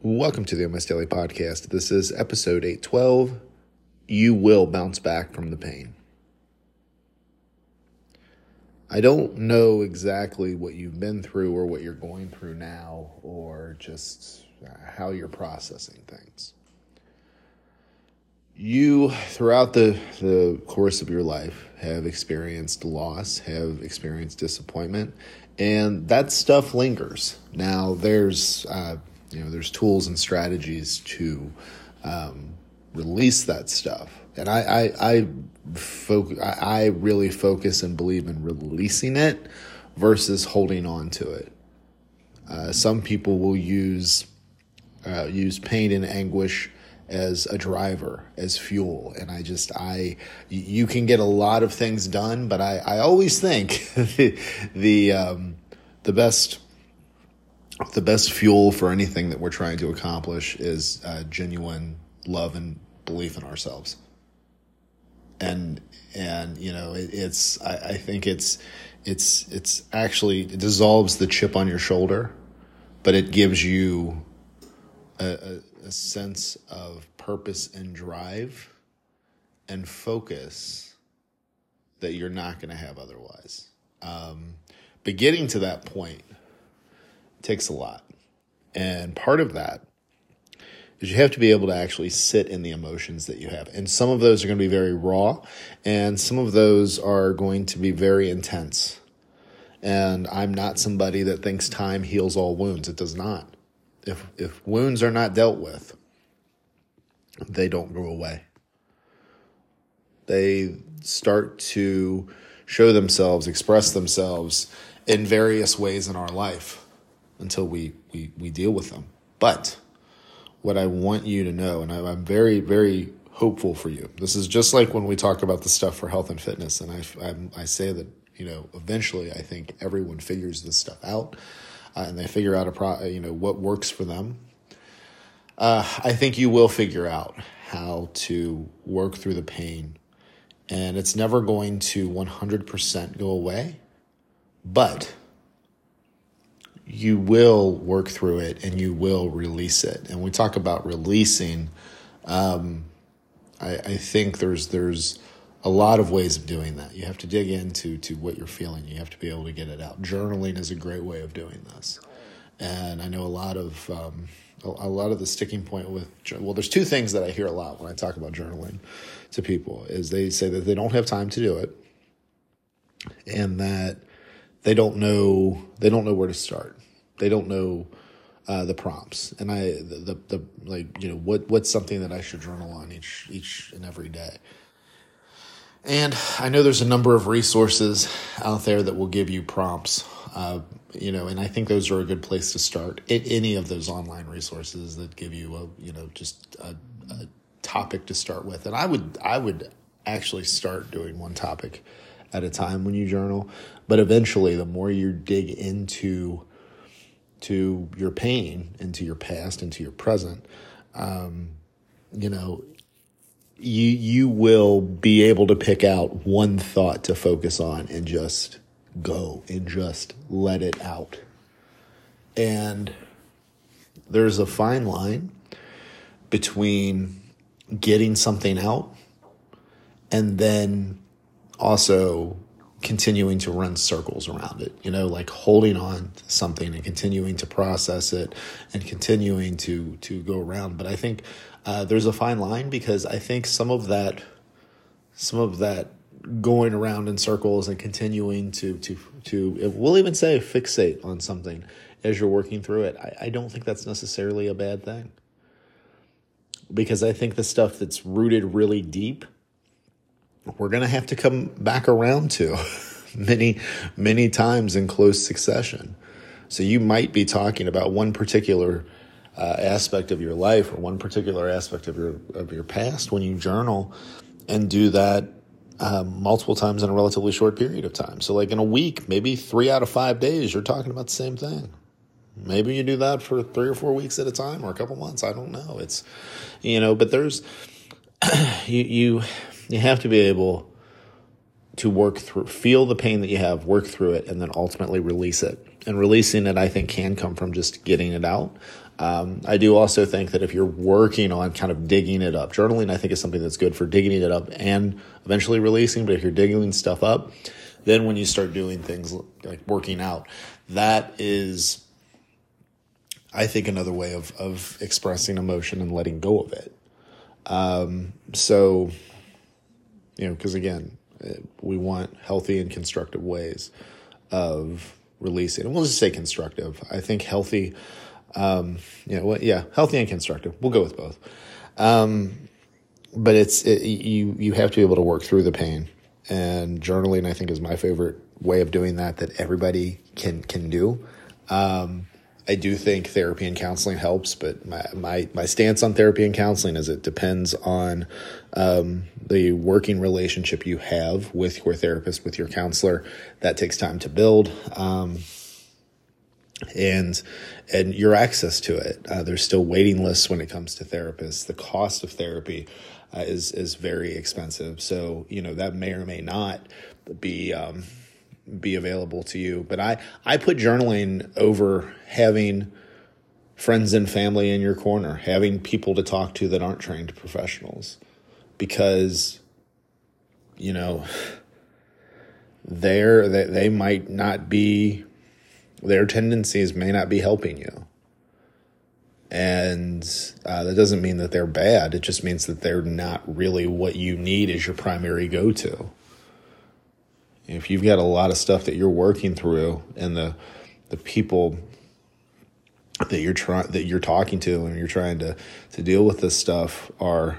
Welcome to the MS Daily Podcast. This is episode 812. You will bounce back from the pain. I don't know exactly what you've been through or what you're going through now or just how you're processing things. You, throughout the, the course of your life, have experienced loss, have experienced disappointment, and that stuff lingers. Now, there's uh, you know there's tools and strategies to um, release that stuff, and I I I, foc- I really focus and believe in releasing it versus holding on to it. Uh, some people will use uh, use pain and anguish as a driver, as fuel. And I just, I, you can get a lot of things done, but I, I always think the, the, um, the best, the best fuel for anything that we're trying to accomplish is uh, genuine love and belief in ourselves. And, and, you know, it, it's, I, I think it's, it's, it's actually, it dissolves the chip on your shoulder, but it gives you a, a a sense of purpose and drive and focus that you're not going to have otherwise. Um, but getting to that point takes a lot. And part of that is you have to be able to actually sit in the emotions that you have. And some of those are going to be very raw, and some of those are going to be very intense. And I'm not somebody that thinks time heals all wounds. It does not if if wounds are not dealt with, they don't go away. They start to show themselves, express themselves in various ways in our life until we, we, we deal with them. But what I want you to know, and I'm very, very hopeful for you. This is just like when we talk about the stuff for health and fitness, and I, I, I say that you know eventually I think everyone figures this stuff out uh, and they figure out a pro, you know what works for them. Uh, I think you will figure out how to work through the pain, and it's never going to one hundred percent go away, but you will work through it and you will release it. And we talk about releasing. Um, I, I think there's there's a lot of ways of doing that. You have to dig into to what you're feeling. You have to be able to get it out. Journaling is a great way of doing this, and I know a lot of um, a, a, lot of the sticking point with well, there's two things that I hear a lot when I talk about journaling to people is they say that they don't have time to do it, and that they don't know they don't know where to start. They don't know. Uh, the prompts and I the, the, the like you know what what's something that I should journal on each each and every day and I know there's a number of resources out there that will give you prompts, uh, you know, and I think those are a good place to start. any of those online resources that give you a, you know, just a, a topic to start with. And I would, I would actually start doing one topic at a time when you journal. But eventually, the more you dig into to your pain, into your past, into your present, um, you know, you you will be able to pick out one thought to focus on and just go and just let it out. And there's a fine line between getting something out and then also continuing to run circles around it, you know, like holding on to something and continuing to process it and continuing to to go around. But I think uh, there's a fine line because I think some of that, some of that going around in circles and continuing to to to we'll even say fixate on something as you're working through it. I, I don't think that's necessarily a bad thing because I think the stuff that's rooted really deep, we're gonna have to come back around to many many times in close succession. So you might be talking about one particular uh, aspect of your life or one particular aspect of your of your past when you journal and do that um, multiple times in a relatively short period of time. So, like in a week, maybe three out of five days, you're talking about the same thing. Maybe you do that for three or four weeks at a time or a couple months. I don't know. It's, you know, but there's, you, you, you have to be able to work through, feel the pain that you have, work through it, and then ultimately release it. And releasing it, I think, can come from just getting it out. Um, I do also think that if you're working on kind of digging it up, journaling, I think is something that's good for digging it up and eventually releasing. But if you're digging stuff up, then when you start doing things like working out, that is, I think, another way of, of expressing emotion and letting go of it. Um, so, you know, because again, we want healthy and constructive ways of releasing. And we'll just say constructive. I think healthy um, yeah, well, yeah, healthy and constructive. We'll go with both. Um, but it's it, you you have to be able to work through the pain, and journaling I think is my favorite way of doing that that everybody can can do. Um, I do think therapy and counseling helps, but my, my, my stance on therapy and counseling is it depends on um, the working relationship you have with your therapist, with your counselor. That takes time to build. Um, and and your access to it. Uh, there's still waiting lists when it comes to therapists. The cost of therapy uh, is is very expensive. So you know that may or may not be um, be available to you. But I I put journaling over having friends and family in your corner, having people to talk to that aren't trained professionals, because you know they're they, they might not be their tendencies may not be helping you. And uh, that doesn't mean that they're bad. It just means that they're not really what you need as your primary go to. If you've got a lot of stuff that you're working through and the the people that you're trying that you're talking to and you're trying to to deal with this stuff are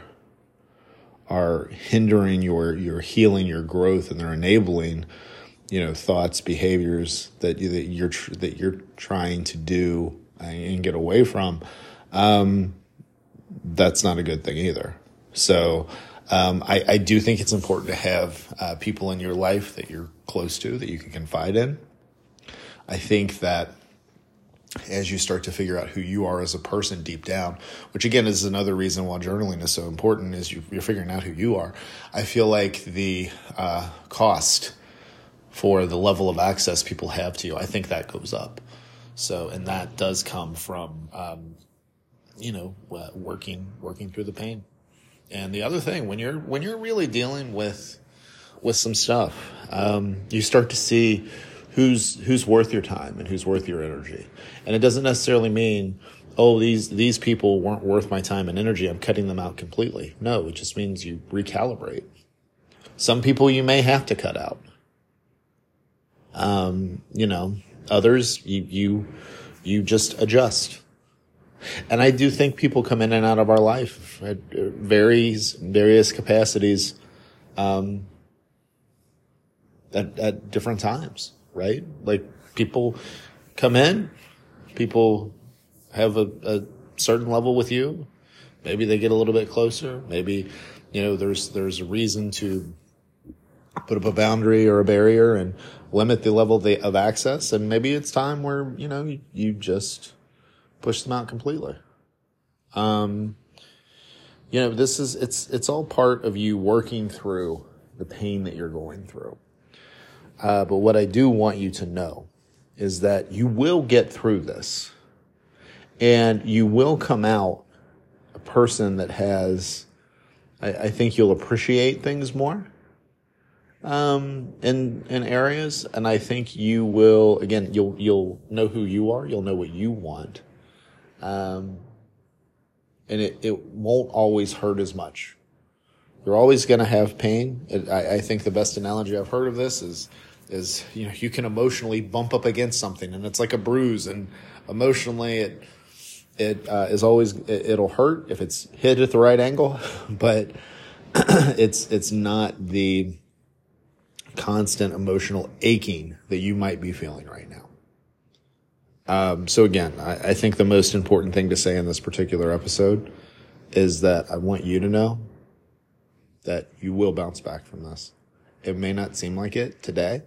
are hindering your your healing, your growth, and they're enabling you know thoughts behaviors that you, that you're tr- that you're trying to do and get away from. Um, that's not a good thing either. So um, I, I, do think it's important to have uh, people in your life that you're close to that you can confide in i think that as you start to figure out who you are as a person deep down, which again is another reason why journaling is so important, is you, are figuring out who you are. I feel like the uh, cost for the level of access people have to you, I think that goes up. So, and that does come from, um, you know, uh, working working through the pain. And the other thing, when you're when you're really dealing with with some stuff, um, you start to see who's who's worth your time and who's worth your energy. And it doesn't necessarily mean, oh, these these people weren't worth my time and energy. I'm cutting them out completely. No, it just means you recalibrate. Some people you may have to cut out. Um, you know, others you you you just adjust. And I do think people come in and out of our life at various various capacities, um, at at different times, right? Like people come in, people have a, a certain level with you. Maybe they get a little bit closer. Maybe, you know, there's there's a reason to put up a boundary or a barrier and limit the level of access. And maybe it's time where, you know, you, you just push them out completely. Um, you know, this is, it's, it's all part of you working through the pain that you're going through. Uh, but what I do want you to know is that you will get through this and you will come out a person that has, I, I think you'll appreciate things more um, in in areas, and I think you will. Again, you'll you'll know who you are. You'll know what you want, um, and it it won't always hurt as much. You're always going to have pain. It, I, I think the best analogy I've heard of this is is you know you can emotionally bump up against something, and it's like a bruise, and emotionally it it uh, is always it, will hurt if it's hit at the right angle, but it's it's not the constant emotional aching that you might be feeling right now. Um, so again, I, I think the most important thing to say in this particular episode is that I want you to know that you will bounce back from this. It may not seem like it today,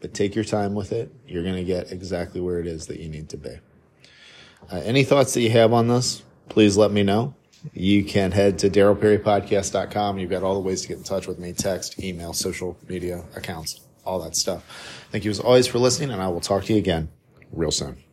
but take your time with it. You're going to get exactly where it is that you need to be. Uh, any thoughts that you have on this, please let me know you can head to darylperrypodcast.com. You've got all the ways to get in touch with me text, email, social media accounts, all that stuff. Thank you as always for listening, and I will talk to you again real soon.